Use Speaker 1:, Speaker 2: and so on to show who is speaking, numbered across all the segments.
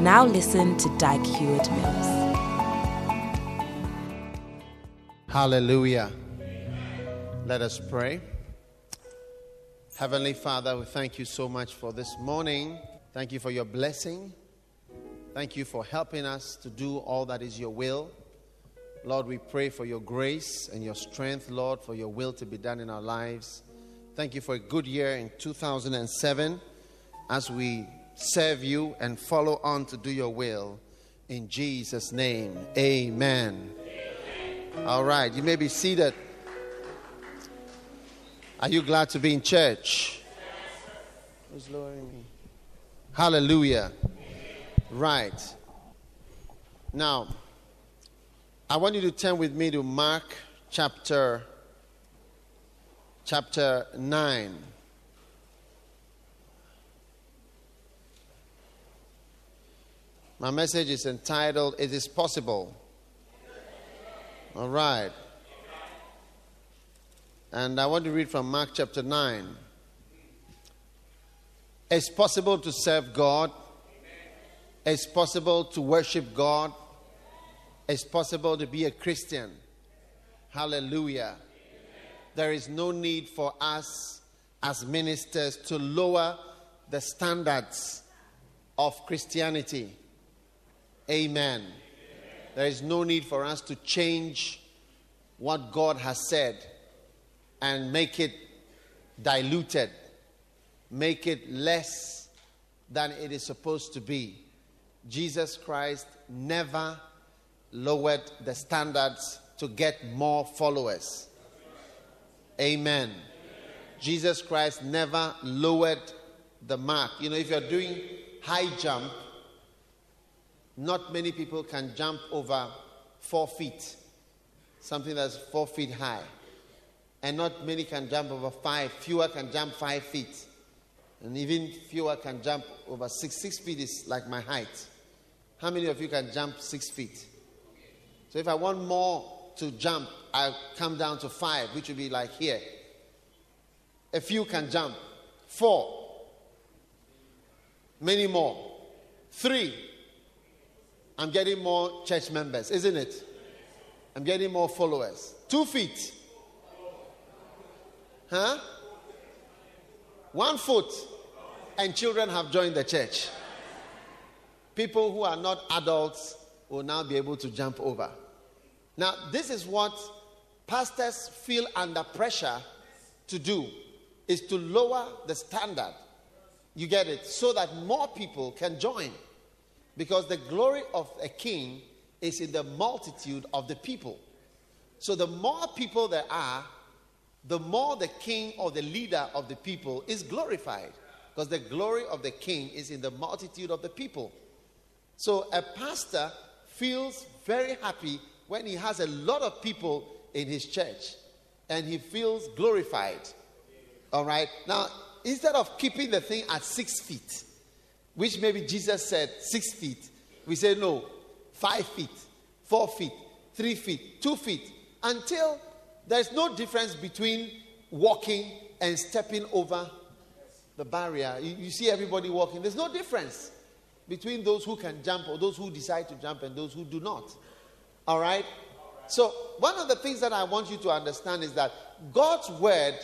Speaker 1: Now listen to Dag Heward Mills.
Speaker 2: Hallelujah. Let us pray. Heavenly Father, we thank you so much for this morning. Thank you for your blessing. Thank you for helping us to do all that is your will. Lord, we pray for your grace and your strength, Lord, for your will to be done in our lives. Thank you for a good year in 2007 as we serve you and follow on to do your will. In Jesus' name, amen. amen. All right, you may be seated. Are you glad to be in church? Who's lowering me? Hallelujah. Right. Now, I want you to turn with me to Mark chapter chapter 9. My message is entitled It is Possible. All right. And I want to read from Mark chapter 9. It's possible to serve God. It's possible to worship God. It's possible to be a Christian. Hallelujah. There is no need for us as ministers to lower the standards of Christianity. Amen. There is no need for us to change what God has said and make it diluted, make it less than it is supposed to be. Jesus Christ never lowered the standards to get more followers. Amen. Jesus Christ never lowered the mark. You know, if you're doing high jump, not many people can jump over four feet, something that's four feet high. And not many can jump over five. Fewer can jump five feet. And even fewer can jump over six. Six feet is like my height. How many of you can jump six feet? So if I want more to jump, I come down to five, which would be like here. A few can jump. Four. Many more. Three. I'm getting more church members, isn't it? I'm getting more followers. Two feet. Huh? One foot. And children have joined the church. People who are not adults will now be able to jump over. Now, this is what pastors feel under pressure to do is to lower the standard. You get it? So that more people can join. Because the glory of a king is in the multitude of the people. So the more people there are, the more the king or the leader of the people is glorified. Because the glory of the king is in the multitude of the people. So a pastor feels very happy when he has a lot of people in his church and he feels glorified. All right. Now, instead of keeping the thing at six feet, which maybe Jesus said six feet. We say no, five feet, four feet, three feet, two feet, until there's no difference between walking and stepping over the barrier. You, you, see everybody walking, there's no difference between those who can jump or those who decide to jump and those who do not. All right? So, one of the things that I want you to understand is that God's word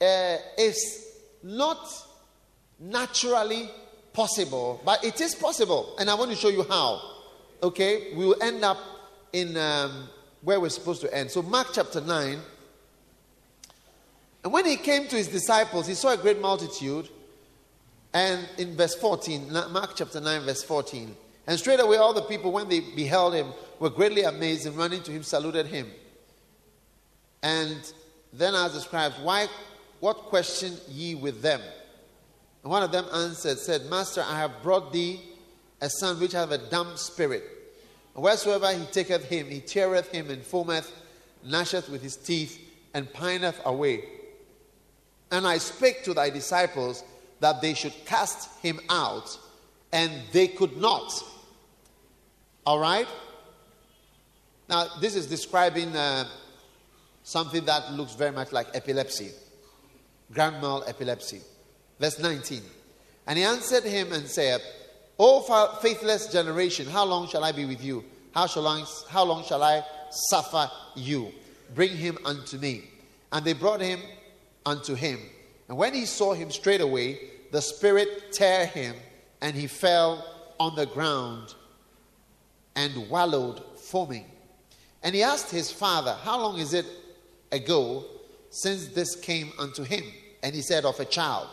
Speaker 2: uh, is not naturally possible, but it is possible. And I want to show you how. Okay, we will end up in um, where we're supposed to end. So, Mark chapter 9. And when he came to his disciples, he saw a great multitude. And in verse 14, Mark chapter 9, verse 14. And straight away, all the people, when they beheld him, were greatly amazed and running to him, saluted him. And then asked the scribes, Why, what question ye with them? One of them answered, said, Master, I have brought thee a son which hath a dumb spirit. And wheresoever he taketh him, he teareth him and foameth, gnasheth with his teeth, and pineth away. And I spake to thy disciples that they should cast him out, and they could not. All right? Now, this is describing uh, something that looks very much like epilepsy, grand mal epilepsy. Verse 19. And he answered him and said, O faithless generation, how long shall I be with you? How, shall I, how long shall I suffer you? Bring him unto me. And they brought him unto him. And when he saw him straightway, the spirit tear him, and he fell on the ground and wallowed, foaming. And he asked his father, How long is it ago since this came unto him? And he said, Of a child.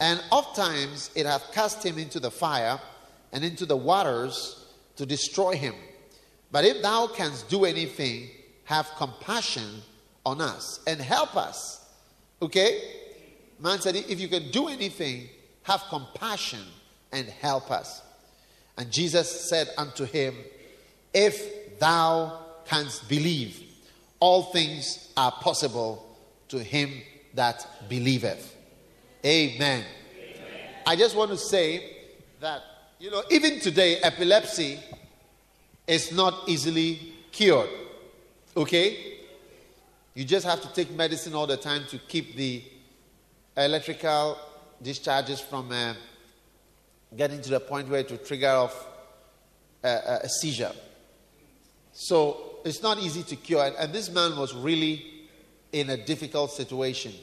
Speaker 2: And oft times it hath cast him into the fire and into the waters to destroy him. But if thou canst do anything, have compassion on us and help us. Okay? Man said, If you can do anything, have compassion and help us. And Jesus said unto him, If thou canst believe, all things are possible to him that believeth. Amen. Amen. I just want to say that, you know, even today, epilepsy is not easily cured. Okay? You just have to take medicine all the time to keep the electrical discharges from uh, getting to the point where it will trigger off a, a seizure. So it's not easy to cure. And, and this man was really in a difficult situation.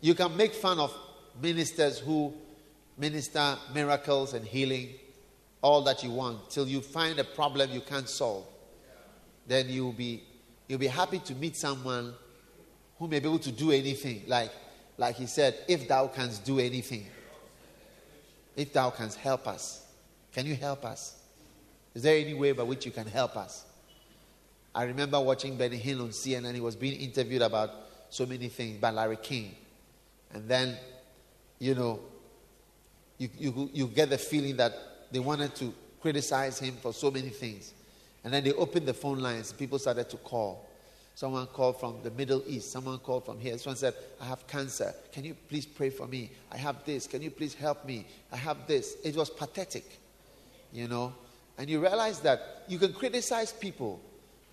Speaker 2: You can make fun of ministers who minister miracles and healing, all that you want, till you find a problem you can't solve. Then you'll be you'll be happy to meet someone who may be able to do anything. Like like he said, if thou canst do anything, if thou canst help us, can you help us? Is there any way by which you can help us? I remember watching Benny Hinn on CNN. He was being interviewed about so many things by Larry King. And then, you know, you, you, you get the feeling that they wanted to criticize him for so many things. And then they opened the phone lines. People started to call. Someone called from the Middle East. Someone called from here. Someone said, I have cancer. Can you please pray for me? I have this. Can you please help me? I have this. It was pathetic, you know. And you realize that you can criticize people,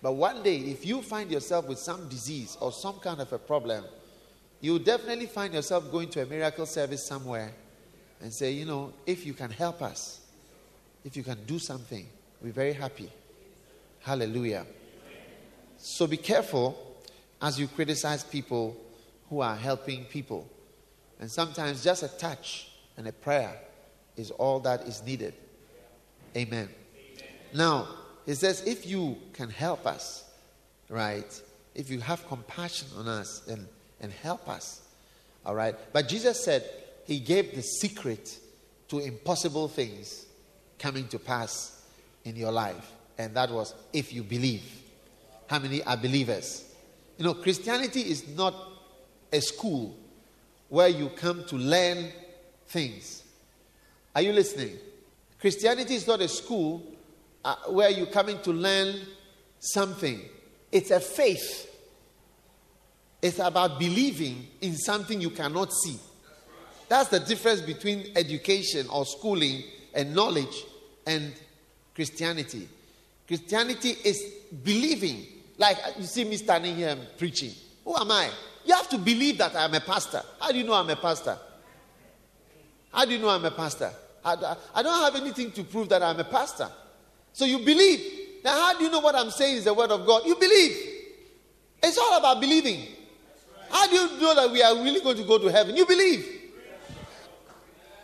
Speaker 2: but one day, if you find yourself with some disease or some kind of a problem, you definitely find yourself going to a miracle service somewhere and say, you know, if you can help us, if you can do something, we're very happy. Hallelujah. So be careful as you criticize people who are helping people. And sometimes just a touch and a prayer is all that is needed. Amen. Amen. Now, he says, if you can help us, right? If you have compassion on us and, and help us, all right? But Jesus said he gave the secret to impossible things coming to pass in your life. And that was if you believe. How many are believers? You know, Christianity is not a school where you come to learn things. Are you listening? Christianity is not a school uh, where you're coming to learn something. It's a faith. It's about believing in something you cannot see. That's the difference between education or schooling and knowledge and Christianity. Christianity is believing. Like uh, you see me standing here and preaching. Who am I? You have to believe that I'm a pastor. How do you know I'm a pastor? How do you know I'm a pastor? I don't have anything to prove that I'm a pastor. So you believe. Now, how do you know what I'm saying is the word of God? You believe. It's all about believing. How do you know that we are really going to go to heaven? You believe.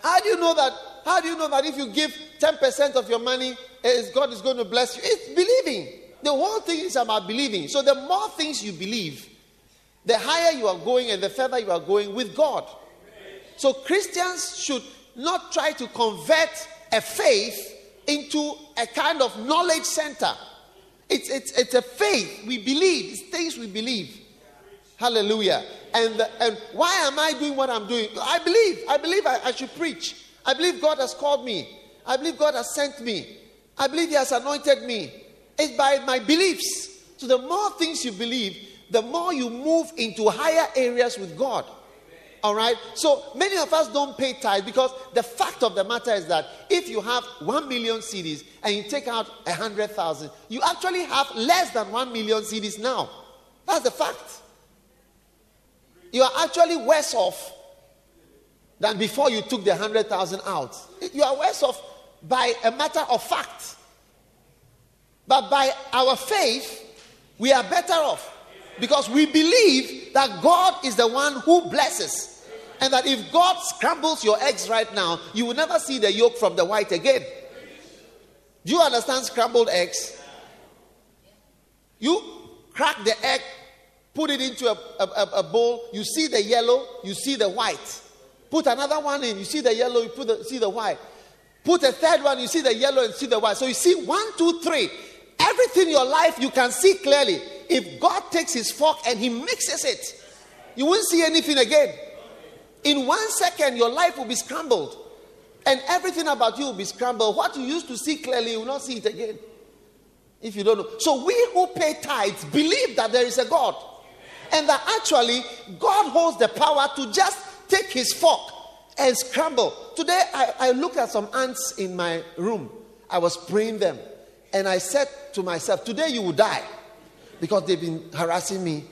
Speaker 2: How do you know that? How do you know that if you give 10% of your money, eh, is God is going to bless you? It's believing. The whole thing is about believing. So the more things you believe, the higher you are going and the further you are going with God. So Christians should not try to convert a faith into a kind of knowledge center. It's, it's, it's a faith. We believe. It's things we believe. Hallelujah. And, and why am I doing what I'm doing? I believe. I believe I, I should preach. I believe God has called me. I believe God has sent me. I believe He has anointed me. It's by my beliefs. So the more things you believe, the more you move into higher areas with God. All right. So many of us don't pay tithe because the fact of the matter is that if you have one million cedis and you take out a hundred thousand, you actually have less than one million cedis now. That's the fact. You are actually worse off than before you took the hundred thousand out. You are worse off by a matter of fact. But by our faith, we are better off because we believe that God is the one who blesses. And that if God scrambles your eggs right now, you will never see the yolk from the white again. Do you understand scrambled eggs? You crack the egg, put it into a, a, a, bowl, you see the yellow, you see the white. Put another one in, you see the yellow, you put the, see the white. Put a third one, you see the yellow and see the white. So you see one, two, three. Everything in your life you can see clearly. If God takes his fork and he mixes it, you won't see anything again. In one second, your life will be scrambled. And everything about you will be scrambled. What you used to see clearly, you will not see it again. If you don't know. So we who pay tithes believe that there is a God. And that actually God holds the power to just take his fork and scramble. Today I, I looked at some ants in my room. I was praying them. And I said to myself, Today you will die because they've been harassing me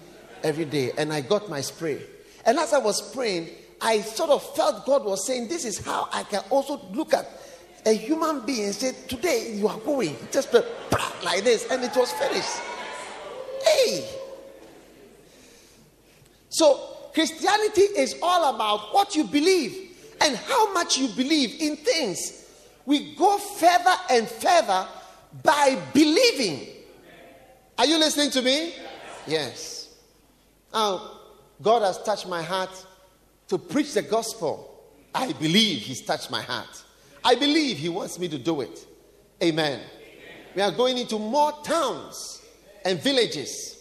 Speaker 2: every day. And I got my spray. And as I was praying, I sort of felt God was saying, This is how I can also look at a human being and say, Today you are going. Just like this. And it was finished. Hey. So Christianity is all about what you believe and how much you believe in things. We go further and further by believing. Are you listening to me? Yes. Now, God has touched my heart to preach the gospel. I believe He's touched my heart. I believe He wants me to do it. Amen. Amen. We are going into more towns and villages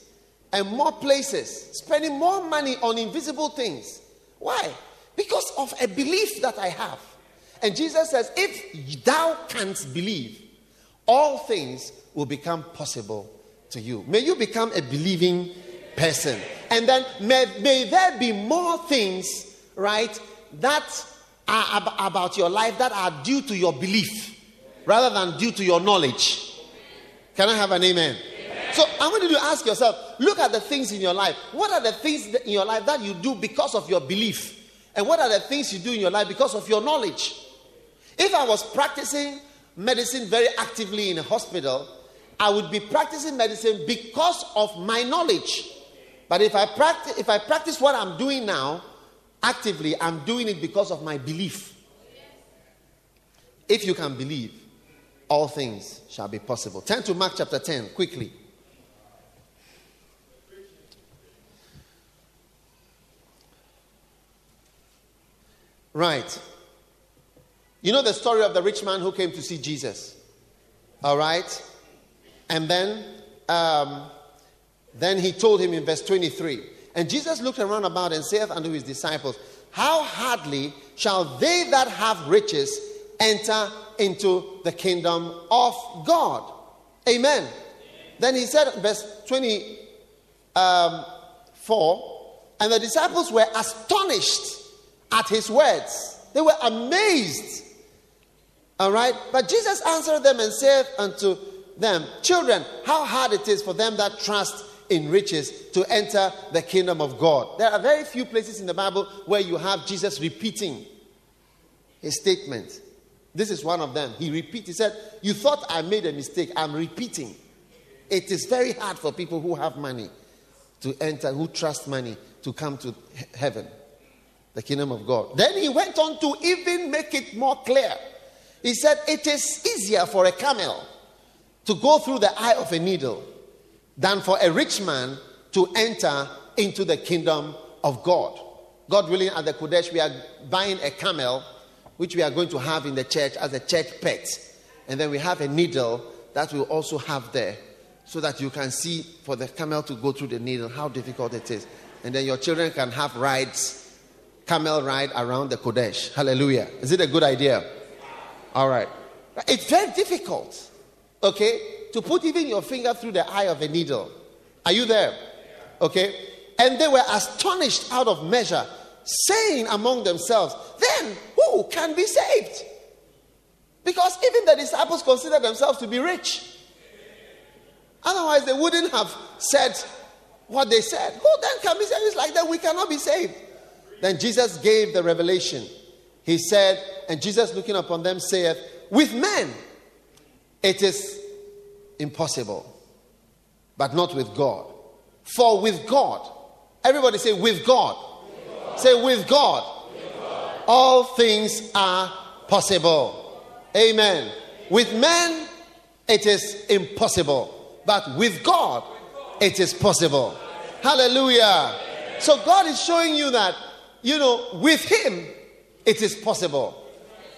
Speaker 2: and more places, spending more money on invisible things. Why? Because of a belief that I have. And Jesus says, If thou canst believe, all things will become possible to you. May you become a believing person. And then may, may there be more things, right, that are ab- about your life that are due to your belief rather than due to your knowledge. Can I have an amen? amen? So I want you to ask yourself look at the things in your life. What are the things in your life that you do because of your belief? And what are the things you do in your life because of your knowledge? If I was practicing medicine very actively in a hospital, I would be practicing medicine because of my knowledge. But if I practice, if I practice what I'm doing now actively, I'm doing it because of my belief. If you can believe, all things shall be possible. Turn to Mark chapter 10 quickly. Right. You know the story of the rich man who came to see Jesus. All right? And then, um, then he told him in verse 23 And Jesus looked around about and saith unto his disciples, How hardly shall they that have riches enter into the kingdom of God? Amen. Amen. Then he said, verse 24, um, and the disciples were astonished at his words. They were amazed all right? But Jesus answered them and said unto them, Children, how hard it is for them that trust in riches to enter the kingdom of God. There are very few places in the Bible where you have Jesus repeating his statement. This is one of them. He repeats, he said, You thought I made a mistake. I'm repeating. It is very hard for people who have money to enter, who trust money, to come to heaven, the kingdom of God. Then he went on to even make it more clear. He said, It is easier for a camel to go through the eye of a needle than for a rich man to enter into the kingdom of God. God willing, at the Qodesh, we are buying a camel, which we are going to have in the church as a church pet. And then we have a needle that we'll also have there so that you can see for the camel to go through the needle how difficult it is. And then your children can have rides, camel ride around the Qodesh. Hallelujah. Is it a good idea? All right. It's very difficult, okay, to put even your finger through the eye of a needle. Are you there? Okay? And they were astonished out of measure, saying among themselves, Then who can be saved? Because even the disciples considered themselves to be rich. Otherwise, they wouldn't have said what they said. Who then can be saved? It's like that we cannot be saved. Then Jesus gave the revelation. He said, and Jesus looking upon them saith, With men it is impossible, but not with God. For with God, everybody say, With God. With God. Say, with God. with God. All things are possible. Amen. With men it is impossible, but with God it is possible. Hallelujah. So God is showing you that, you know, with Him it is possible.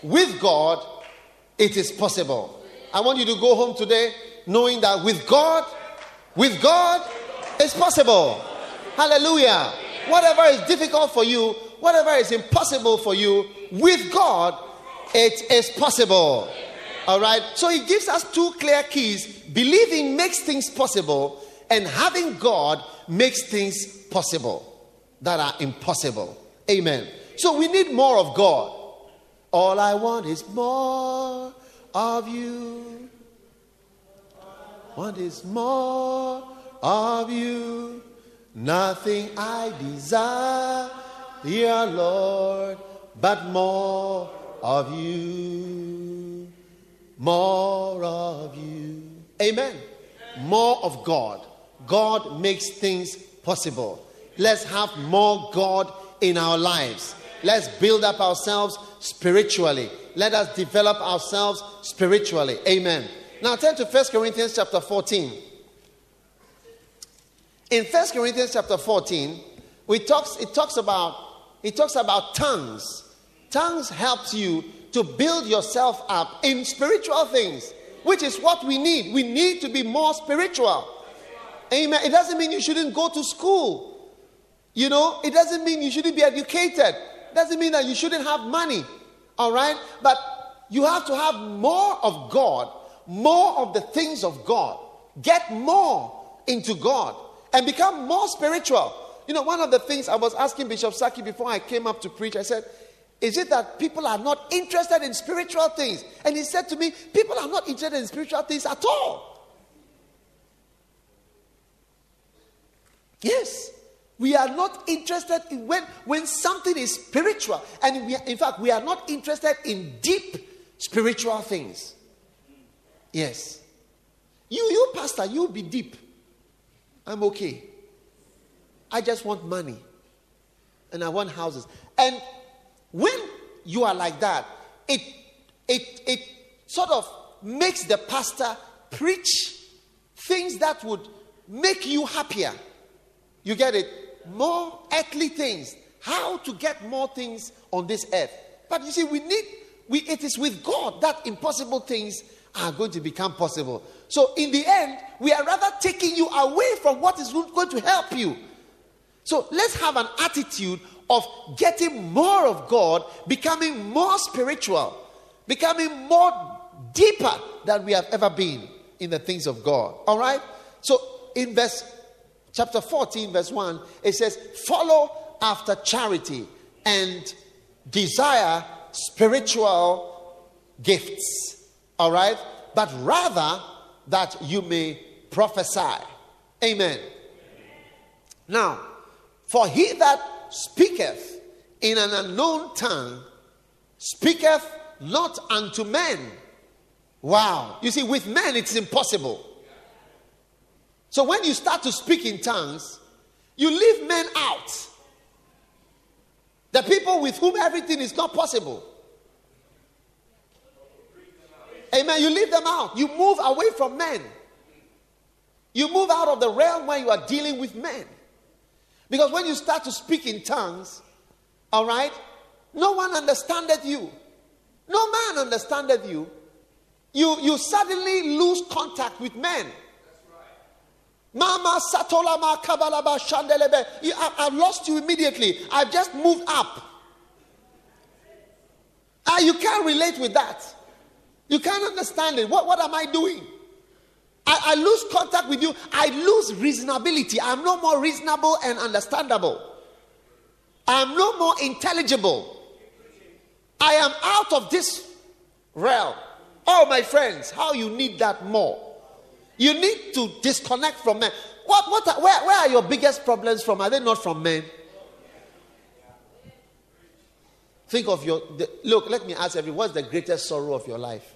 Speaker 2: With God, it is possible. I want you to go home today knowing that with God, with God, it's possible. Hallelujah. Whatever is difficult for you, whatever is impossible for you, with God, it is possible. All right. So he gives us two clear keys. Believing makes things possible, and having God makes things possible that are impossible. Amen. So we need more of God. All I want is more of you. Want is more of you. Nothing I desire, dear Lord, but more of you. More of you. Amen. More of God. God makes things possible. Let's have more God in our lives. Let's build up ourselves spiritually. Let us develop ourselves spiritually. Amen. Now turn to 1 Corinthians chapter 14. In 1 Corinthians chapter 14, we talks, it talks about it talks about tongues. Tongues helps you to build yourself up in spiritual things, which is what we need. We need to be more spiritual. Amen. It doesn't mean you shouldn't go to school. You know, it doesn't mean you shouldn't be educated. Doesn't mean that you shouldn't have money. All right? But you have to have more of God, more of the things of God. Get more into God and become more spiritual. You know, one of the things I was asking Bishop Saki before I came up to preach, I said, Is it that people are not interested in spiritual things? And he said to me, People are not interested in spiritual things at all. Yes. We are not interested in when, when something is spiritual. And we, in fact, we are not interested in deep spiritual things. Yes. You, you, pastor, you be deep. I'm okay. I just want money. And I want houses. And when you are like that, it it it sort of makes the pastor preach things that would make you happier. You get it? More earthly things, how to get more things on this earth. But you see, we need, we, it is with God that impossible things are going to become possible. So, in the end, we are rather taking you away from what is going to help you. So, let's have an attitude of getting more of God, becoming more spiritual, becoming more deeper than we have ever been in the things of God. All right? So, in verse chapter 14, verse 1, it says, Follow after charity and desire spiritual gifts. All right? But rather that you may prophesy. Amen. Now, for he that speaketh in an unknown tongue speaketh not unto men. Wow. You see, with men it's impossible. So when you start to speak in tongues, you leave men out. The people with whom everything is not possible. Amen. You leave them out. You move away from men. You move out of the realm where you are dealing with men. Because when you start to speak in tongues, all right, no one understandeth you. No man understandeth you. You, you suddenly lose contact with men. Mama Satolama Kabalaba Shandelebe. I've lost you immediately. I've just moved up. Ah, you can't relate with that. You can't understand it. What, what am I doing? I, I lose contact with you. I lose reasonability. I'm no more reasonable and understandable. I'm no more intelligible. I am out of this realm. Oh, my friends, how you need that more. You need to disconnect from men. What, what where, where are your biggest problems from? Are they not from men? Think of your. The, look, let me ask everyone what's the greatest sorrow of your life?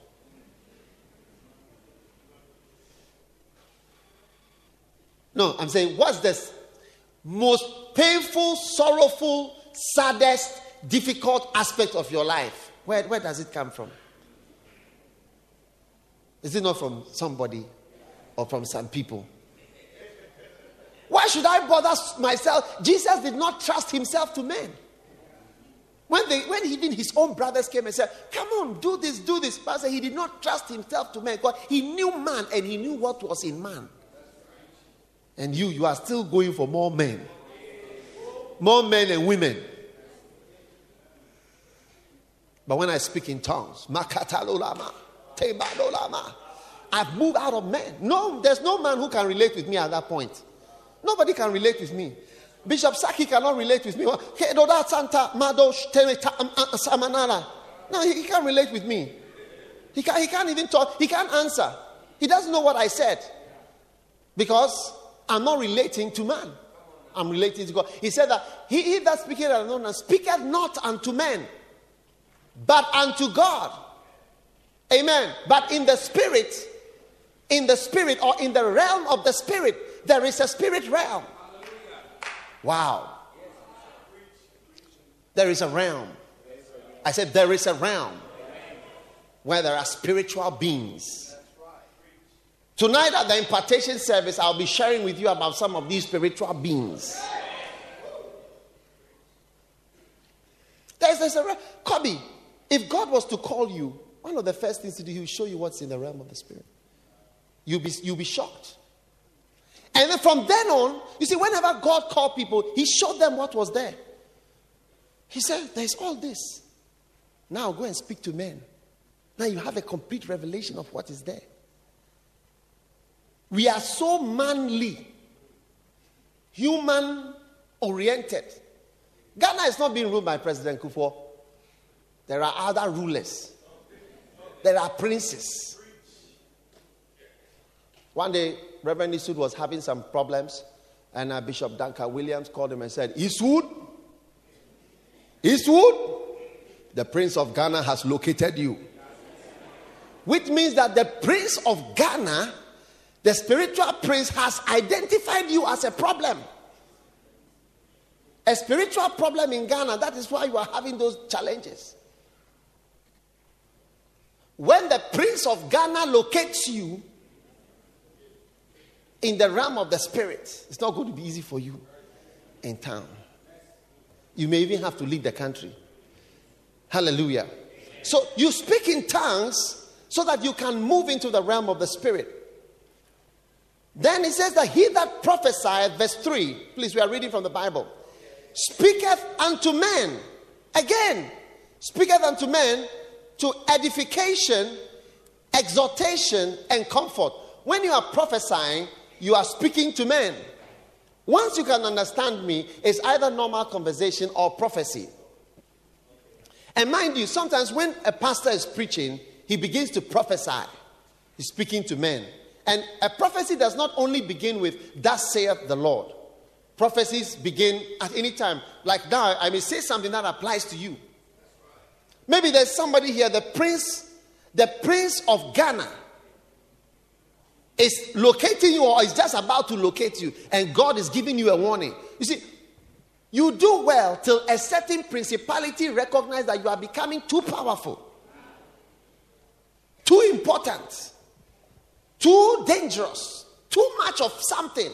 Speaker 2: No, I'm saying, what's the most painful, sorrowful, saddest, difficult aspect of your life? Where, where does it come from? Is it not from somebody or from some people? Why should I bother myself? Jesus did not trust himself to men. When, they, when even his own brothers came and said, Come on, do this, do this. Pastor, he did not trust himself to men because he knew man and he knew what was in man. And you, you are still going for more men. More men and women. But when I speak in tongues, I've moved out of men. No, there's no man who can relate with me at that point. Nobody can relate with me. Bishop Saki cannot relate with me. No, he, he can't relate with me. He, can, he can't even talk. He can't answer. He doesn't know what I said. Because I'm not relating to man. I'm relating to God. He said that he, he that speaketh unknown speaketh not unto men, but unto God. Amen. But in the spirit, in the spirit or in the realm of the spirit, there is a spirit realm. Wow. There is a realm. I said there is a realm where there are spiritual beings Tonight at the impartation service, I'll be sharing with you about some of these spiritual beings. There's, there's a Kobe. If God was to call you, one of the first things to do, He will show you what's in the realm of the spirit. You'll be, you'll be shocked. And then from then on, you see, whenever God called people, He showed them what was there. He said, There's all this. Now go and speak to men. Now you have a complete revelation of what is there. We are so manly, human oriented. Ghana is not being ruled by President Kufuor. There are other rulers, there are princes. One day, Reverend Eastwood was having some problems, and uh, Bishop Duncan Williams called him and said, Eastwood, Eastwood, the Prince of Ghana has located you. Which means that the Prince of Ghana the spiritual prince has identified you as a problem. A spiritual problem in Ghana, that is why you are having those challenges. When the prince of Ghana locates you in the realm of the spirit, it's not going to be easy for you in town. You may even have to leave the country. Hallelujah. So you speak in tongues so that you can move into the realm of the spirit. Then it says that he that prophesieth, verse 3, please, we are reading from the Bible, speaketh unto men. Again, speaketh unto men to edification, exhortation, and comfort. When you are prophesying, you are speaking to men. Once you can understand me, it's either normal conversation or prophecy. And mind you, sometimes when a pastor is preaching, he begins to prophesy. He's speaking to men. And a prophecy does not only begin with, Thus saith the Lord. Prophecies begin at any time. Like now, I may say something that applies to you. Maybe there's somebody here, the prince, the prince of Ghana is locating you or is just about to locate you, and God is giving you a warning. You see, you do well till a certain principality recognize that you are becoming too powerful, too important too dangerous, too much of something.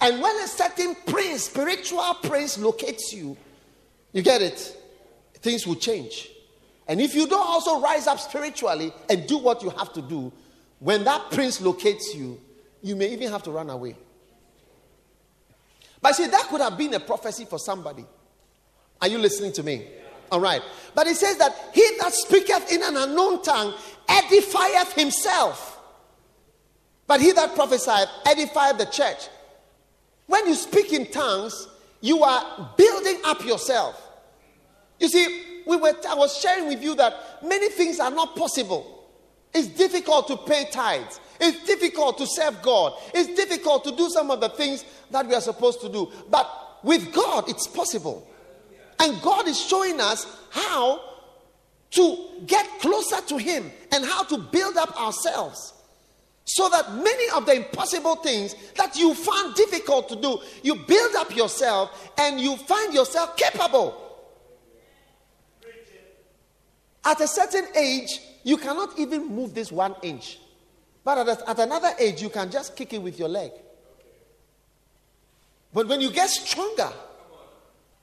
Speaker 2: And when a certain prince, spiritual prince, locates you, you get it, things will change. And if you don't also rise up spiritually and do what you have to do, when that prince locates you, you may even have to run away. But see, that could have been a prophecy for somebody. Are you listening to me? All right. But it says that he that speaketh in an unknown tongue edifieth himself. But he that prophesieth edifieth the church. When you speak in tongues, you are building up yourself. You see, we were, I was sharing with you that many things are not possible. It's difficult to pay tithes. It's difficult to serve God. It's difficult to do some of the things that we are supposed to do. But with God, it's possible. And God is showing us how to get closer to Him and how to build up ourselves. So that many of the impossible things that you find difficult to do, you build up yourself and you find yourself capable. At a certain age, you cannot even move this one inch. But at, at another age, you can just kick it with your leg. But when you get stronger,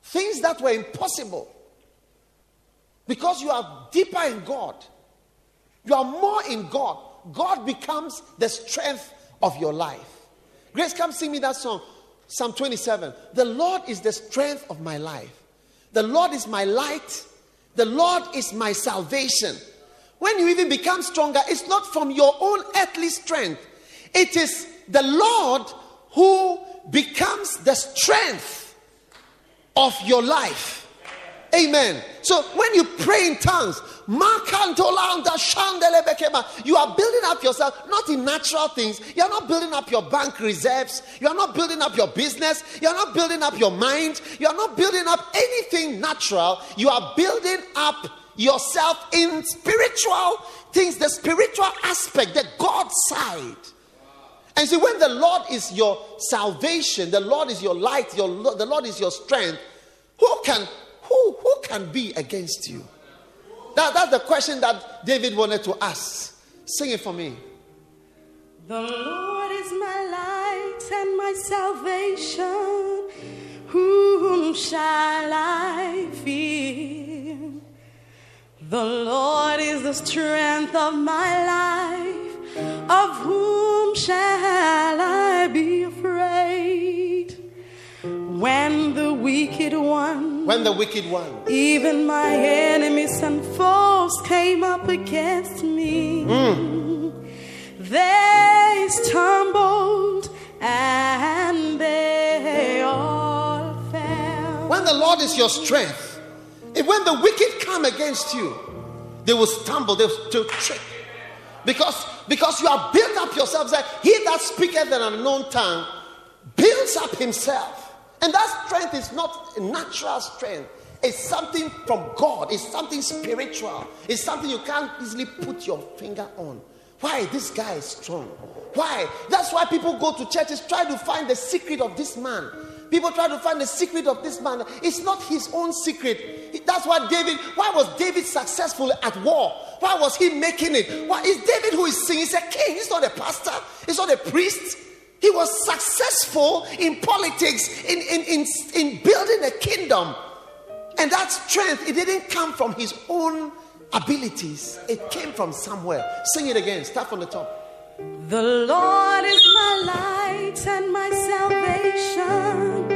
Speaker 2: things that were impossible, because you are deeper in God, you are more in God, God becomes the strength of your life. Grace, come sing me that song, Psalm 27. The Lord is the strength of my life. The Lord is my light. The Lord is my salvation. When you even become stronger, it's not from your own earthly strength, it is the Lord who becomes the strength of your life. Amen. So when you pray in tongues, you are building up yourself, not in natural things. You are not building up your bank reserves. You are not building up your business. You are not building up your mind. You are not building up anything natural. You are building up yourself in spiritual things, the spiritual aspect, the God side. And see, when the Lord is your salvation, the Lord is your light, your, the Lord is your strength, who can who, who can be against you? That, that's the question that David wanted to ask. Sing it for me.
Speaker 3: The Lord is my light and my salvation. Whom shall I fear? The Lord is the strength of my life. Of whom shall I be? When the wicked one,
Speaker 2: when the wicked one,
Speaker 3: even my enemies and foes came up against me, mm. they stumbled and they all fell.
Speaker 2: When the Lord is your strength, if when the wicked come against you, they will stumble, they will trip. Because, because you have built up yourself, that he that speaketh in an unknown tongue builds up himself. And that strength is not a natural strength. It's something from God. It's something spiritual. It's something you can't easily put your finger on. Why? This guy is strong. Why? That's why people go to churches, try to find the secret of this man. People try to find the secret of this man. It's not his own secret. That's why David, why was David successful at war? Why was he making it? Why is David who is singing? He's a king. He's not a pastor. He's not a priest. He was successful in politics, in, in, in, in building a kingdom. And that strength, it didn't come from his own abilities, it came from somewhere. Sing it again, start from the top.
Speaker 3: The Lord is my light and my salvation.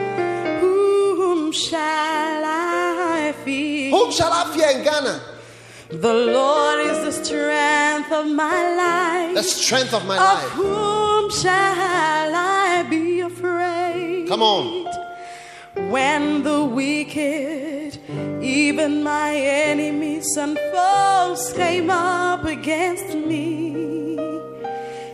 Speaker 3: Whom shall I fear?
Speaker 2: Whom shall I fear in Ghana?
Speaker 3: The Lord is the strength of my life.
Speaker 2: The strength of my
Speaker 3: of
Speaker 2: life.
Speaker 3: Whom shall I be afraid?
Speaker 2: Come on.
Speaker 3: When the wicked, even my enemies and foes came up against me,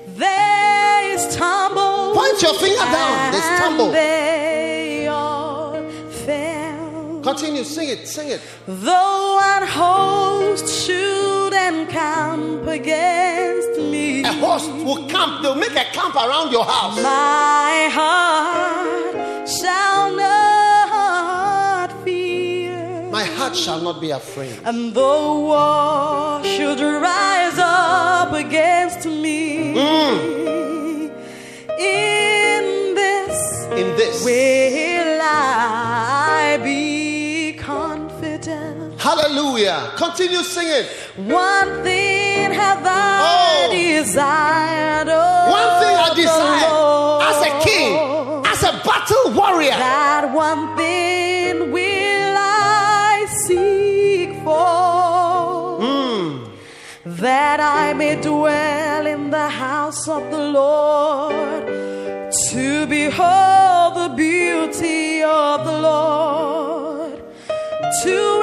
Speaker 3: they stumbled.
Speaker 2: Point your finger down. They stumbled.
Speaker 3: They all fell.
Speaker 2: Continue, sing it, sing it.
Speaker 3: Though an host should encamp against me,
Speaker 2: A host will camp, they'll make a camp around your house.
Speaker 3: my heart shall not fear.
Speaker 2: My heart shall not be afraid.
Speaker 3: And though war should rise up against me, mm. in this
Speaker 2: In this.
Speaker 3: will I be confident.
Speaker 2: Hallelujah. Continue singing.
Speaker 3: One thing have I
Speaker 2: Oh.
Speaker 3: desired. of
Speaker 2: One thing I desire warrior.
Speaker 3: That one thing will I seek for. Mm. That I may dwell in the house of the Lord to behold the beauty of the
Speaker 2: Lord, to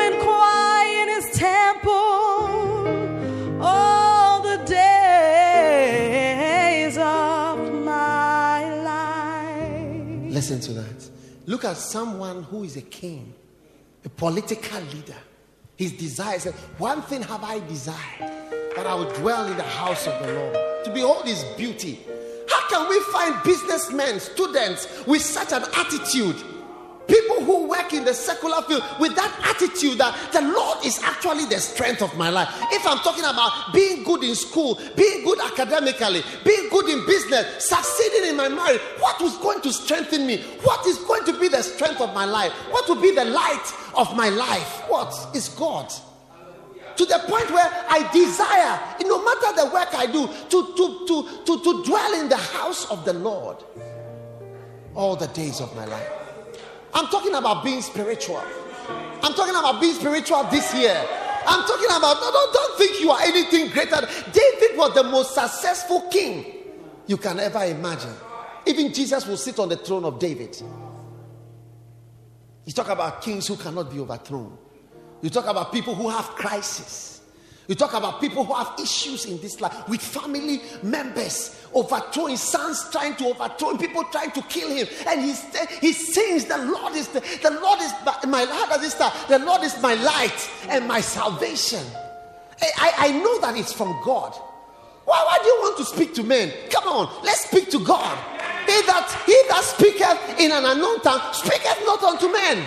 Speaker 2: Look at someone who is a king, a political leader. His desire said, One thing have I desired, that I will dwell in the house of the Lord, to behold his beauty. How can we find businessmen, students with such an attitude? People who work in the secular field with that attitude that the Lord is actually the strength of my life. If I'm talking about being good in school, being good academically, being good in business, succeeding in my marriage, what is going to strengthen me? What is going to be the strength of my life? What will be the light of my life? What is God? to the point where I desire, no matter the work I do, to, to, to, to, to dwell in the house of the Lord all the days of my life. I'm talking about being spiritual. I'm talking about being spiritual this year. I'm talking about, no, no, don't think you are anything greater. David was the most successful king you can ever imagine. Even Jesus will sit on the throne of David. You talk about kings who cannot be overthrown. You talk about people who have crisis. You talk about people who have issues in this life with family members overthrowing, sons trying to overthrow people trying to kill him, and he he sings, "The Lord is the, the Lord is my how? The Lord is my light and my salvation." I, I, I know that it's from God. Why, why do you want to speak to men? Come on, let's speak to God. He that he that speaketh in an unknown tongue speaketh not unto men.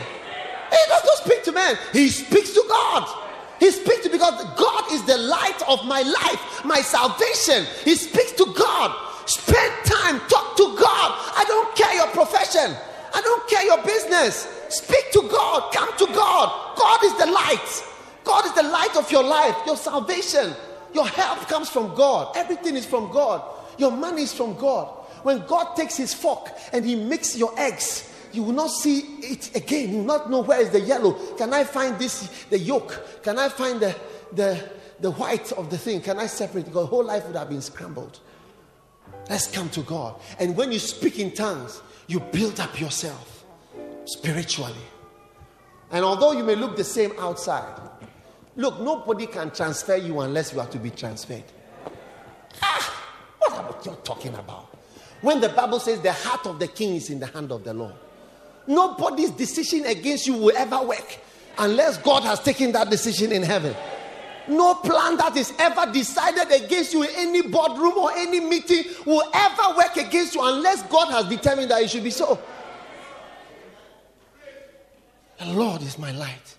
Speaker 2: He does not speak to men. He speaks to God. He speaks to because God is the light of my life, my salvation. He speaks to God. Spend time, talk to God. I don't care your profession. I don't care your business. Speak to God. Come to God. God is the light. God is the light of your life, your salvation. Your help comes from God. Everything is from God. Your money is from God. When God takes his fork and he mixes your eggs, you will not see it again. You will not know where is the yellow. Can I find this, the yolk? Can I find the, the, the white of the thing? Can I separate? Because whole life would have been scrambled. Let's come to God. And when you speak in tongues, you build up yourself spiritually. And although you may look the same outside, look, nobody can transfer you unless you are to be transferred. Ah, what are you talking about? When the Bible says the heart of the king is in the hand of the Lord. Nobody's decision against you will ever work unless God has taken that decision in heaven. No plan that is ever decided against you in any boardroom or any meeting will ever work against you unless God has determined that it should be so. The Lord is my light.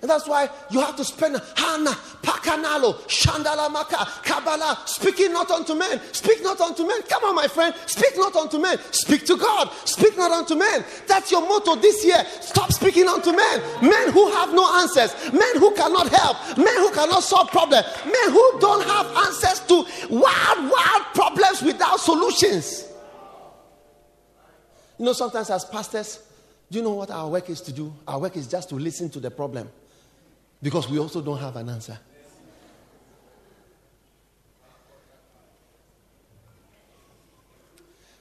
Speaker 2: And that's why you have to spend Hana, Pakanalo, Shandala Maka, Kabbalah, speaking not unto men. Speak not unto men. Come on, my friend. Speak not unto men. Speak to God. Speak not unto men. That's your motto this year. Stop speaking unto men. Men who have no answers. Men who cannot help. Men who cannot solve problems. Men who don't have answers to wild, wild problems without solutions. You know, sometimes as pastors, do you know what our work is to do? Our work is just to listen to the problem because we also don't have an answer.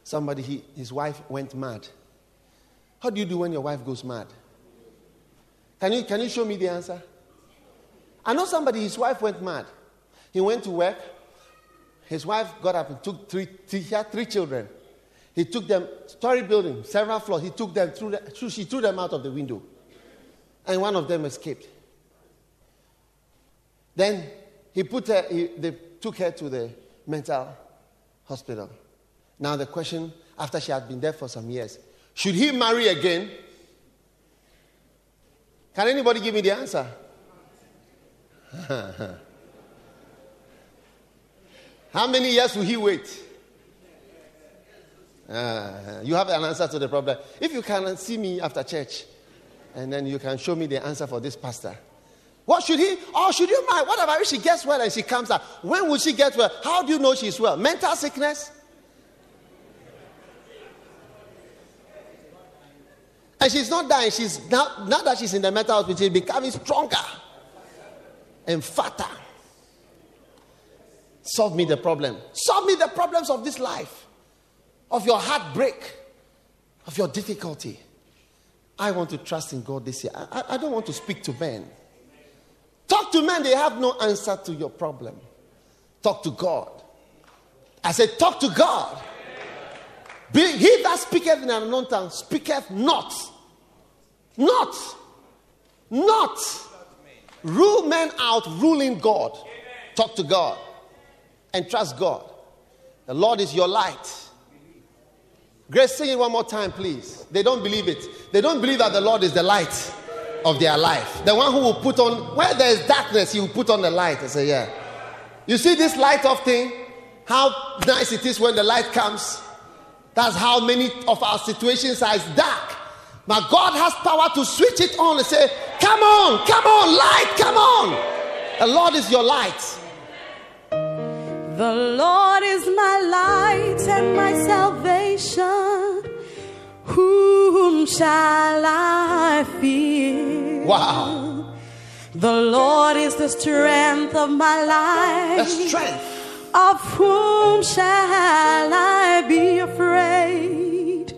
Speaker 2: Somebody, he, his wife went mad. How do you do when your wife goes mad? Can you, can you show me the answer? I know somebody, his wife went mad. He went to work. His wife got up and took three, three he had three children. He took them, story building, several floors. He took them through, the, she threw them out of the window. And one of them escaped. Then he put her, he, they took her to the mental hospital. Now, the question after she had been there for some years should he marry again? Can anybody give me the answer? How many years will he wait? Uh, you have an answer to the problem. If you can see me after church, and then you can show me the answer for this pastor. What should he? Or should you mind? What about if she gets well and she comes out? When will she get well? How do you know she's well? Mental sickness? And she's not dying. She's now, now that she's in the mental hospital, she's becoming stronger and fatter. Solve me the problem. Solve me the problems of this life, of your heartbreak, of your difficulty. I want to trust in God this year. I, I don't want to speak to men. Talk to men, they have no answer to your problem. Talk to God. I said, Talk to God. Be, he that speaketh in an unknown tongue speaketh not. Not. Not. Rule men out, ruling God. Talk to God and trust God. The Lord is your light. Grace, sing it one more time, please. They don't believe it. They don't believe that the Lord is the light of their life. The one who will put on, where there is darkness, he will put on the light. I say, yeah. You see this light of thing? How nice it is when the light comes. That's how many of our situations are dark. But God has power to switch it on and say, Come on, come on, light, come on. The Lord is your light.
Speaker 3: The Lord is my light and my salvation. Whom shall I fear?
Speaker 2: Wow.
Speaker 3: The Lord is the strength of my life.
Speaker 2: The strength.
Speaker 3: Of whom shall I be afraid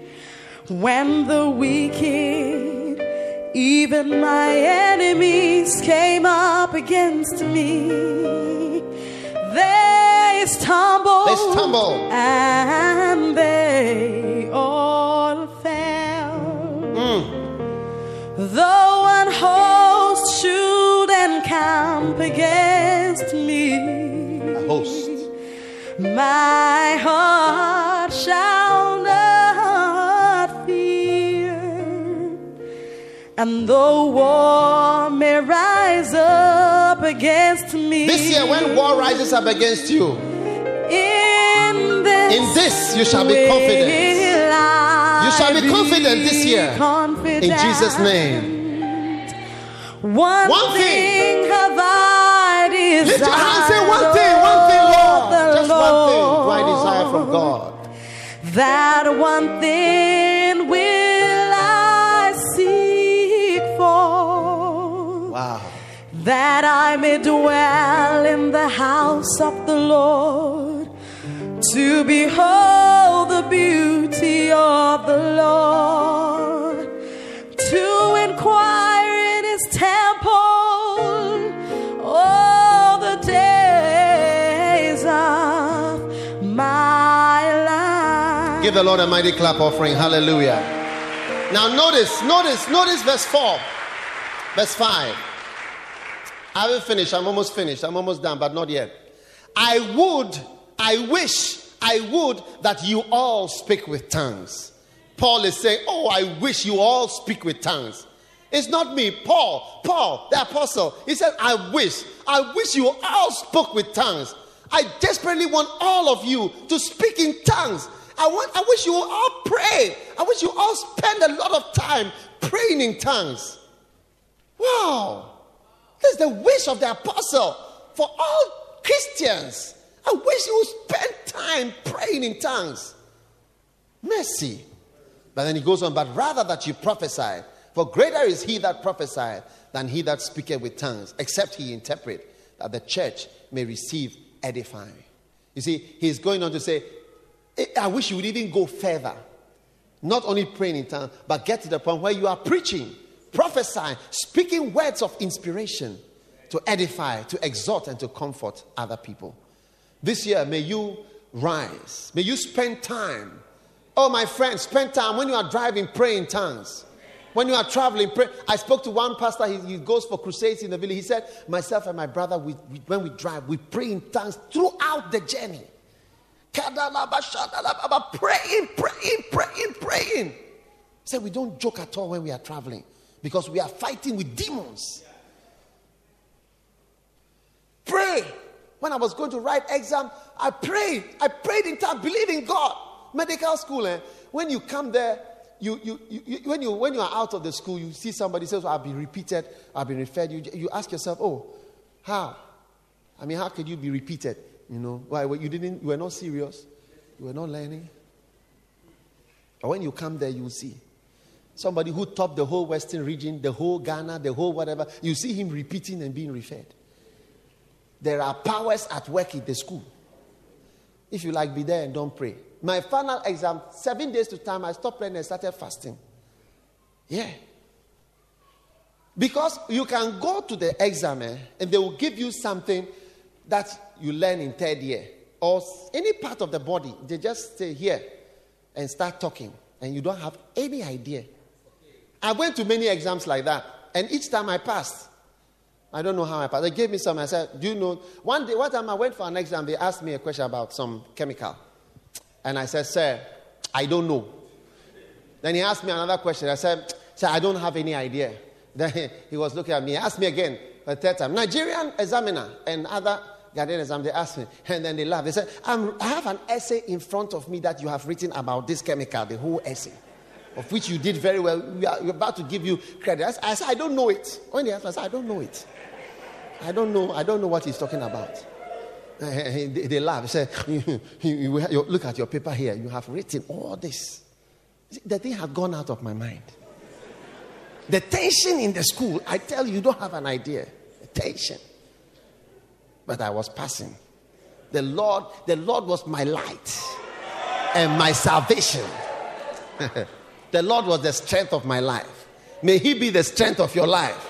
Speaker 3: when the wicked, even my enemies, came up against me? They stumbled,
Speaker 2: They stumbled.
Speaker 3: and they all. Though an host should encamp against me,
Speaker 2: A host.
Speaker 3: my heart shall not fear. And though war may rise up against me,
Speaker 2: This year, when war rises up against you,
Speaker 3: in this,
Speaker 2: In this you shall be confident. You shall be confident this year.
Speaker 3: confident.
Speaker 2: in Jesus' name.
Speaker 3: One,
Speaker 2: One thing.
Speaker 3: thing have I desired.
Speaker 2: Lift your hand, say one thing, one thing, Lord. Just one thing do I desire from God.
Speaker 3: That one thing will I seek for,
Speaker 2: Wow.
Speaker 3: that I may dwell in the house of the Lord, to behold beauty of the Lord, to inquire in his temple all the days of my life.
Speaker 2: Give the Lord a mighty clap offering. Hallelujah. Now notice, notice, notice verse 4. Verse 5. I will finish. I'm almost finished. I'm almost done, but not yet. I would, I wish, I would that you all speak with tongues. Paul is saying, Oh, I wish you all speak with tongues. It's not me, Paul, Paul, the apostle. He said, I wish, I wish you all spoke with tongues. I desperately want all of you to speak in tongues. I want, I wish you all pray. I wish you all spend a lot of time praying in tongues. Wow. This is the wish of the apostle for all Christians. I wish you would spend time praying in tongues. Mercy. But then he goes on, but rather that you prophesy, for greater is he that prophesieth than he that speaketh with tongues, except he interpret, that the church may receive edifying. You see, he's going on to say, "Eh, I wish you would even go further. Not only praying in tongues, but get to the point where you are preaching, prophesying, speaking words of inspiration to edify, to exhort, and to comfort other people. This year, may you rise. May you spend time. Oh, my friends, spend time when you are driving, pray in tongues. When you are traveling, pray. I spoke to one pastor, he, he goes for crusades in the village. He said, Myself and my brother, we, we- when we drive, we pray in tongues throughout the journey. Praying, praying, praying, praying. He said, We don't joke at all when we are traveling because we are fighting with demons. Pray. When I was going to write exam, I prayed. I prayed in time, believing God. Medical school, eh? When you come there, you, you, you, when, you, when you are out of the school, you see somebody says, I've been repeated, I've been referred. You, you ask yourself, oh, how? I mean, how could you be repeated? You know, why? Well, you didn't, you were not serious. You were not learning. But when you come there, you see. Somebody who topped the whole Western region, the whole Ghana, the whole whatever, you see him repeating and being referred. There are powers at work in the school. If you like, be there and don't pray. My final exam, seven days to time, I stopped praying and started fasting. Yeah. Because you can go to the exam eh, and they will give you something that you learn in third year or any part of the body. They just stay here and start talking, and you don't have any idea. I went to many exams like that, and each time I passed. I don't know how I passed. They gave me some. I said, Do you know? One day, one time I went for an exam, they asked me a question about some chemical. And I said, Sir, I don't know. Then he asked me another question. I said, Sir, I don't have any idea. Then he was looking at me. He asked me again, the third time. Nigerian examiner and other Ghanaian exam, they asked me. And then they laughed. They said, i have an essay in front of me that you have written about this chemical, the whole essay, of which you did very well. We are we're about to give you credit. I said, I don't know it. When they asked I said, I don't know it. I don't know. I don't know what he's talking about. They, they laugh. They say, you, you, you, look at your paper here. You have written all this. The thing has gone out of my mind. The tension in the school, I tell you, you don't have an idea. The tension. But I was passing. The Lord, the Lord was my light and my salvation. the Lord was the strength of my life. May He be the strength of your life.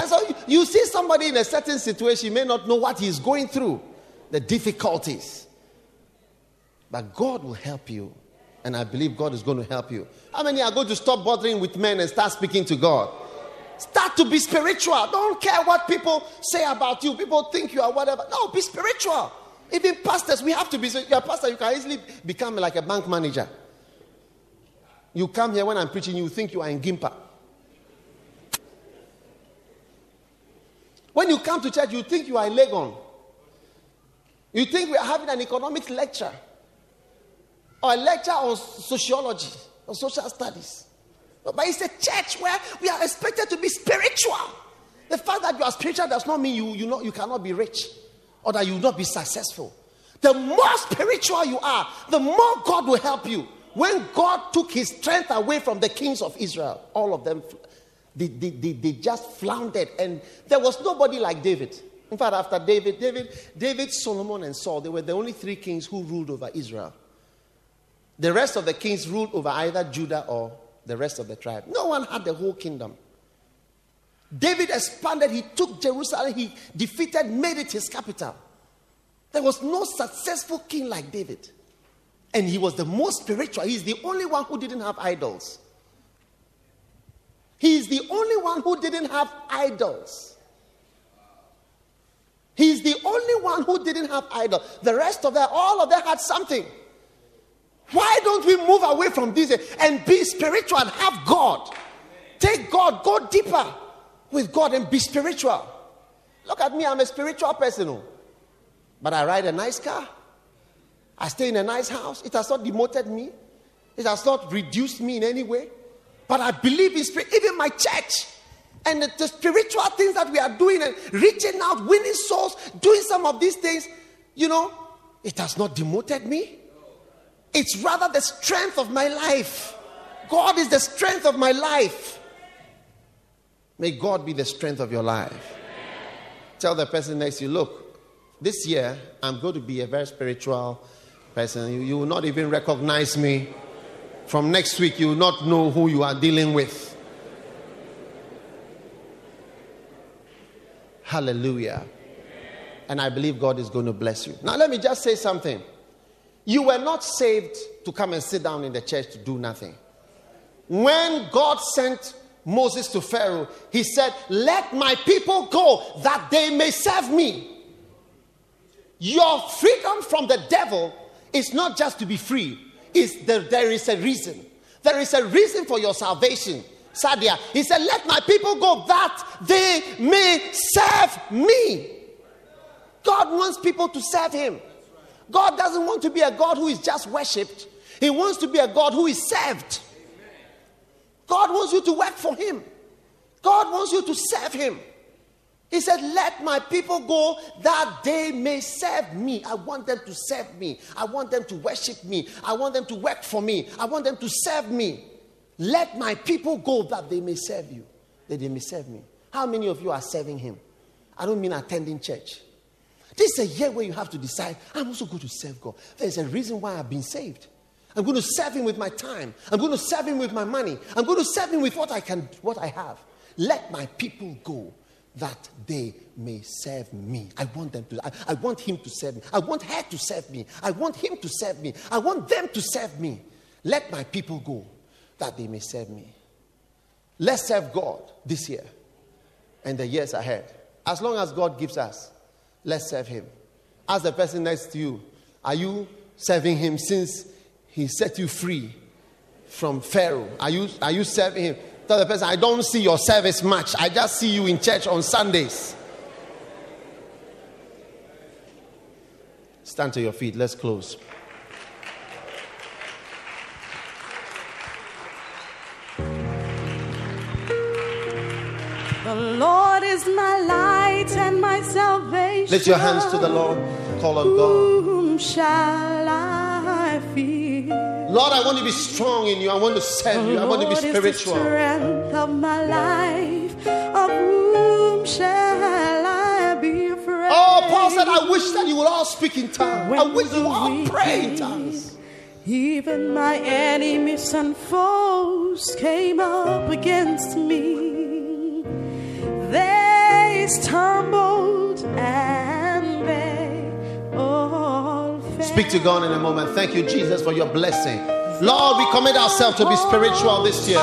Speaker 2: And so you see somebody in a certain situation, you may not know what he's going through, the difficulties. But God will help you. And I believe God is going to help you. How many are going to stop bothering with men and start speaking to God? Start to be spiritual. Don't care what people say about you. People think you are whatever. No, be spiritual. Even pastors, we have to be. You're a pastor, you can easily become like a bank manager. You come here when I'm preaching, you think you are in Gimpa. When you come to church, you think you are in Legon. You think we are having an economics lecture or a lecture on sociology or social studies. But it's a church where we are expected to be spiritual. The fact that you are spiritual does not mean you, you, know, you cannot be rich or that you will not be successful. The more spiritual you are, the more God will help you. When God took his strength away from the kings of Israel, all of them, they, they, they, they just floundered. And there was nobody like David. In fact, after David, David, David, Solomon, and Saul, they were the only three kings who ruled over Israel. The rest of the kings ruled over either Judah or the rest of the tribe. No one had the whole kingdom. David expanded, he took Jerusalem, he defeated, made it his capital. There was no successful king like David. And he was the most spiritual. He's the only one who didn't have idols. He's the only one who didn't have idols. He's the only one who didn't have idols. The rest of them, all of them had something. Why don't we move away from this and be spiritual and have God? Take God, go deeper with God and be spiritual. Look at me, I'm a spiritual person, oh. but I ride a nice car. I stay in a nice house. It has not demoted me, it has not reduced me in any way. But I believe in spirit, even my church. And the, the spiritual things that we are doing and reaching out, winning souls, doing some of these things, you know, it has not demoted me. It's rather the strength of my life. God is the strength of my life. May God be the strength of your life. Tell the person next to you, look, this year I'm going to be a very spiritual person. You, you will not even recognize me. From next week, you will not know who you are dealing with. Hallelujah. And I believe God is going to bless you. Now, let me just say something. You were not saved to come and sit down in the church to do nothing. When God sent Moses to Pharaoh, he said, Let my people go that they may serve me. Your freedom from the devil is not just to be free, it's the, there is a reason. There is a reason for your salvation. Sadia, he said, Let my people go that they may serve me. God wants people to serve him. God doesn't want to be a God who is just worshipped, He wants to be a God who is served. God wants you to work for Him, God wants you to serve Him. He said, Let my people go that they may serve me. I want them to serve me. I want them to worship me. I want them to work for me. I want them to serve me. Let my people go that they may serve you, that they may serve me. How many of you are serving Him? I don't mean attending church. This is a year where you have to decide, I'm also going to serve God. There's a reason why I've been saved. I'm going to serve him with my time. I'm going to serve him with my money. I'm going to serve him with what I can what I have. Let my people go that they may serve me. I want them to I, I want him to serve me. I want her to serve me. I want him to serve me. I want them to serve me. Let my people go that they may serve me. Let's serve God this year and the years ahead. As long as God gives us, let's serve Him. Ask the person next to you, are you serving Him since He set you free from Pharaoh? Are you, are you serving Him? Tell the person, I don't see your service much. I just see you in church on Sundays. Stand to your feet. Let's close.
Speaker 3: The Lord is my light and my salvation.
Speaker 2: Lift your hands to the Lord. Call on God.
Speaker 3: Whom shall I fear?
Speaker 2: Lord, I want to be strong in you. I want to serve you. I want to be
Speaker 3: Lord is the
Speaker 2: spiritual.
Speaker 3: strength of my life. Of whom shall I be afraid?
Speaker 2: Oh, Paul said, I wish that you would all speak in tongues. I wish you would all pray in tongues.
Speaker 3: Even my enemies and foes came up against me. They stumbled and they all fell.
Speaker 2: Speak to God in a moment. Thank you, Jesus, for your blessing. Lord, we commit ourselves to be spiritual this year.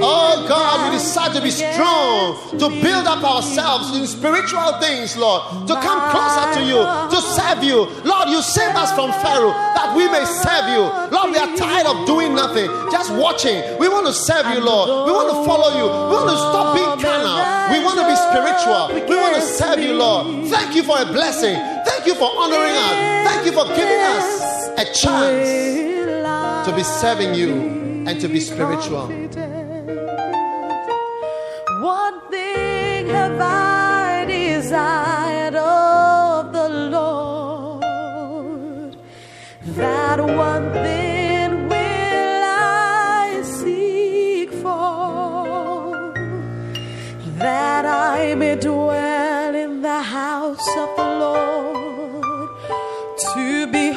Speaker 2: Oh God, we decide to be strong, to build up ourselves in spiritual things, Lord, to come closer to you, to serve you. Lord, you saved us from Pharaoh that we may serve you. Lord, we are tired of doing nothing, just watching. We want to serve you, Lord. We want to follow you. We want to stop being carnal. We want to be spiritual. We want to serve you, Lord. Thank you for a blessing. Thank you for honoring us. Thank you for giving us a chance to be serving you and to be spiritual.
Speaker 3: One thing have I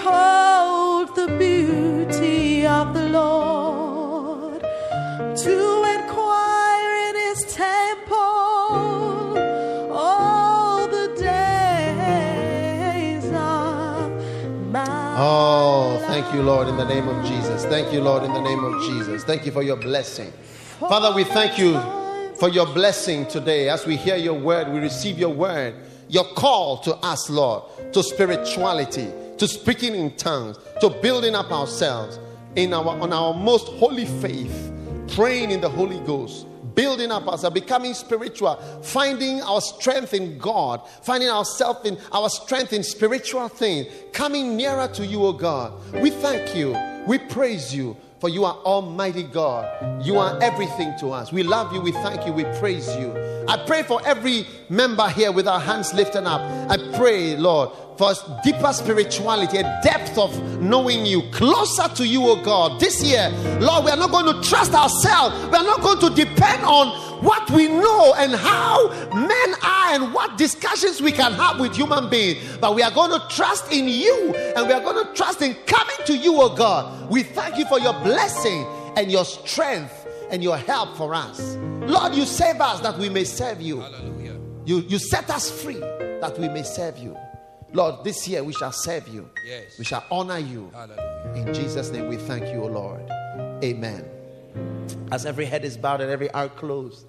Speaker 3: behold the beauty of the Lord to inquire in his temple all the days of my
Speaker 2: Oh, thank you, Lord, in the name of Jesus. Thank you, Lord, in the name of Jesus. Thank you for your blessing. Father, we thank you for your blessing today. As we hear your word, we receive your word, your call to us, Lord, to spirituality, to speaking in tongues, to building up ourselves in our on our most holy faith, praying in the Holy Ghost, building up ourselves, becoming spiritual, finding our strength in God, finding ourselves in our strength in spiritual things, coming nearer to you, O God. We thank you. We praise you. For you are Almighty God. You are everything to us. We love you. We thank you. We praise you. I pray for every member here with our hands lifted up. I pray, Lord, for deeper spirituality, a depth of knowing you, closer to you, oh God. This year, Lord, we are not going to trust ourselves. We are not going to depend on what we know and how men are and what discussions we can have with human beings. But we are going to trust in you and we are going to trust in coming to you, oh God. We thank you for your blessing and your strength and your help for us. Lord, you save us that we may serve you.
Speaker 4: Hallelujah.
Speaker 2: You, you set us free that we may serve you. Lord, this year we shall serve you.
Speaker 4: Yes.
Speaker 2: We shall honor you.
Speaker 4: Hallelujah.
Speaker 2: In Jesus' name we thank you, O Lord. Amen. As every head is bowed and every eye closed,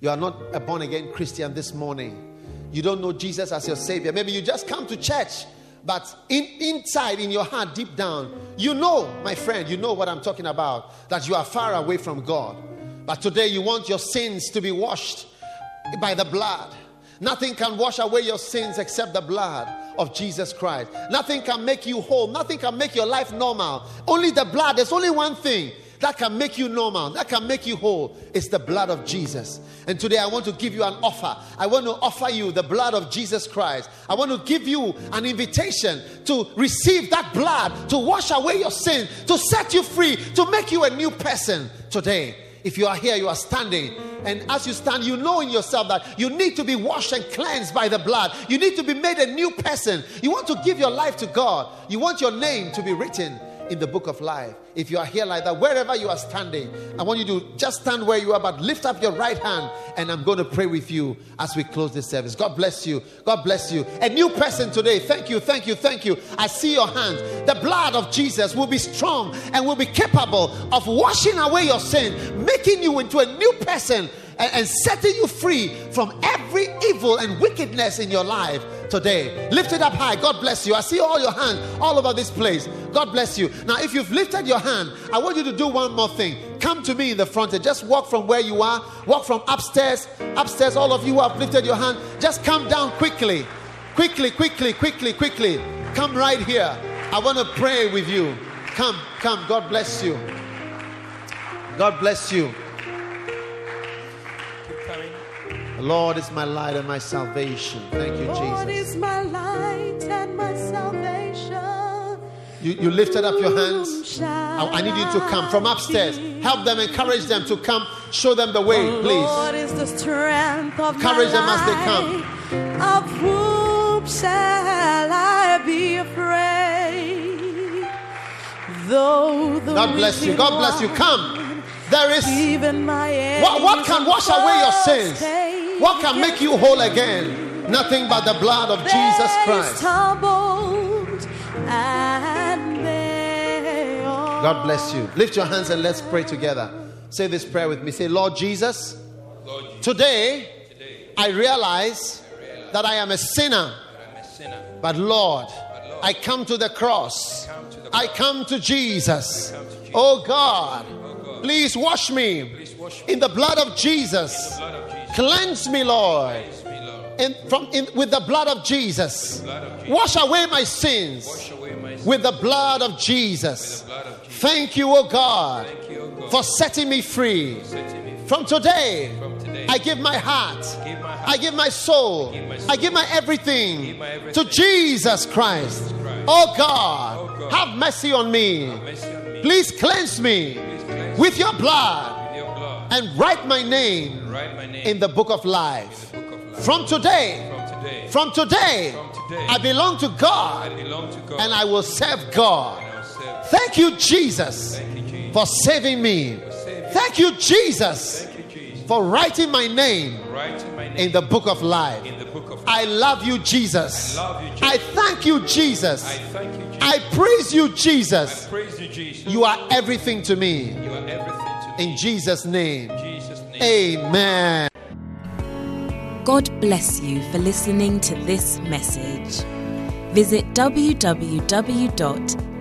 Speaker 2: you are not a born again Christian this morning. You don't know Jesus as your Savior. Maybe you just come to church, but in, inside, in your heart, deep down, you know, my friend, you know what I'm talking about, that you are far away from God. But today you want your sins to be washed by the blood. Nothing can wash away your sins except the blood of Jesus Christ. Nothing can make you whole. Nothing can make your life normal. Only the blood. There's only one thing that can make you normal, that can make you whole. It's the blood of Jesus. And today I want to give you an offer. I want to offer you the blood of Jesus Christ. I want to give you an invitation to receive that blood to wash away your sins, to set you free, to make you a new person today. If you are here, you are standing. And as you stand, you know in yourself that you need to be washed and cleansed by the blood. You need to be made a new person. You want to give your life to God. You want your name to be written in the book of life. If you are here like that, wherever you are standing, I want you to just stand where you are, but lift up your right hand and I'm going to pray with you as we close this service. God bless you. God bless you. A new person today. Thank you, thank you, thank you. I see your hands. The blood of Jesus will be strong and will be capable of washing away your sin, making you into a new person and, and setting you free from every evil and wickedness in your life today. Lift it up high. God bless you. I see all your hands all over this place. God bless you. Now, if you've lifted your hand, I want you to do one more thing. Come to me in the front and just walk from where you are. Walk from upstairs. Upstairs, all of you who have lifted your hand, just come down quickly. Quickly, quickly, quickly, quickly. Come right here. I want to pray with you. Come, come. God bless you. God bless you. The Lord is my light and my salvation. Thank you,
Speaker 3: Lord
Speaker 2: Jesus.
Speaker 3: is my light and my salvation.
Speaker 2: You, you lifted up your hands. I, I need you to come from upstairs. Help them, encourage them to come. Show them the way, oh,
Speaker 3: Lord
Speaker 2: please.
Speaker 3: is the strength of
Speaker 2: Encourage them as they
Speaker 3: life. Of whom shall I be afraid? Though the
Speaker 2: God bless you. God bless you. Come. There is
Speaker 3: Even my
Speaker 2: what, what can wash away your sins? What can make you whole again? Nothing but the blood of Jesus Christ.
Speaker 3: stumbled and they all
Speaker 2: God bless you. Lift your hands and let's pray together. Say this prayer with me. Say, Lord Jesus,
Speaker 4: Lord Jesus,
Speaker 2: today
Speaker 4: today
Speaker 2: I realize that I am a sinner.
Speaker 4: I'm a sinner.
Speaker 2: But Lord,
Speaker 4: Lord,
Speaker 2: I come to the cross.
Speaker 4: come to the
Speaker 2: I come to Jesus.
Speaker 4: Come to Jesus.
Speaker 2: Oh God,
Speaker 4: God.
Speaker 2: Please wash me
Speaker 4: Please wash me
Speaker 2: in the blood of Jesus.
Speaker 4: blood of Jesus.
Speaker 2: Cleanse me, Lord, in, from, in, with the blood of Jesus.
Speaker 4: blood of Jesus.
Speaker 2: Wash away my sins
Speaker 4: Wash away my sin
Speaker 2: with the blood of Jesus.
Speaker 4: with the blood of Jesus.
Speaker 2: Thank you, oh God,
Speaker 4: O God,
Speaker 2: for setting me free.
Speaker 4: setting me free.
Speaker 2: From today, I give my heart,
Speaker 4: give my heart,
Speaker 2: I give my soul,
Speaker 4: Give my soul.
Speaker 2: I give my everything, to. Jesus Christ. Oh God, have mercy on me.
Speaker 4: mercy on me.
Speaker 2: Please cleanse me with your blood
Speaker 4: with your blood.
Speaker 2: and write my name
Speaker 4: Write my name
Speaker 2: in the book of life.
Speaker 4: book of life.
Speaker 2: From today,
Speaker 4: From today,
Speaker 2: from today,
Speaker 4: From today,
Speaker 2: I belong to
Speaker 4: I
Speaker 2: God
Speaker 4: belong to God
Speaker 2: and I will serve God.
Speaker 4: will serve.
Speaker 2: Thank you, Jesus,
Speaker 4: Thank you, Jesus.
Speaker 2: for saving me.
Speaker 4: saving
Speaker 2: Thank you, Jesus,
Speaker 4: Thank you, Jesus.
Speaker 2: For writing my name
Speaker 4: Writing my name
Speaker 2: in the book of life.
Speaker 4: in the book of life.
Speaker 2: I love you, Jesus.
Speaker 4: I love you, Jesus.
Speaker 2: I thank you, Jesus.
Speaker 4: I thank you, Jesus.
Speaker 2: I praise you, Jesus.
Speaker 4: Praise you, Jesus.
Speaker 2: You are everything to me.
Speaker 4: You are everything to me.
Speaker 2: In Jesus' name,
Speaker 4: In Jesus' name.
Speaker 2: amen.
Speaker 1: God bless you for listening to this message. Visit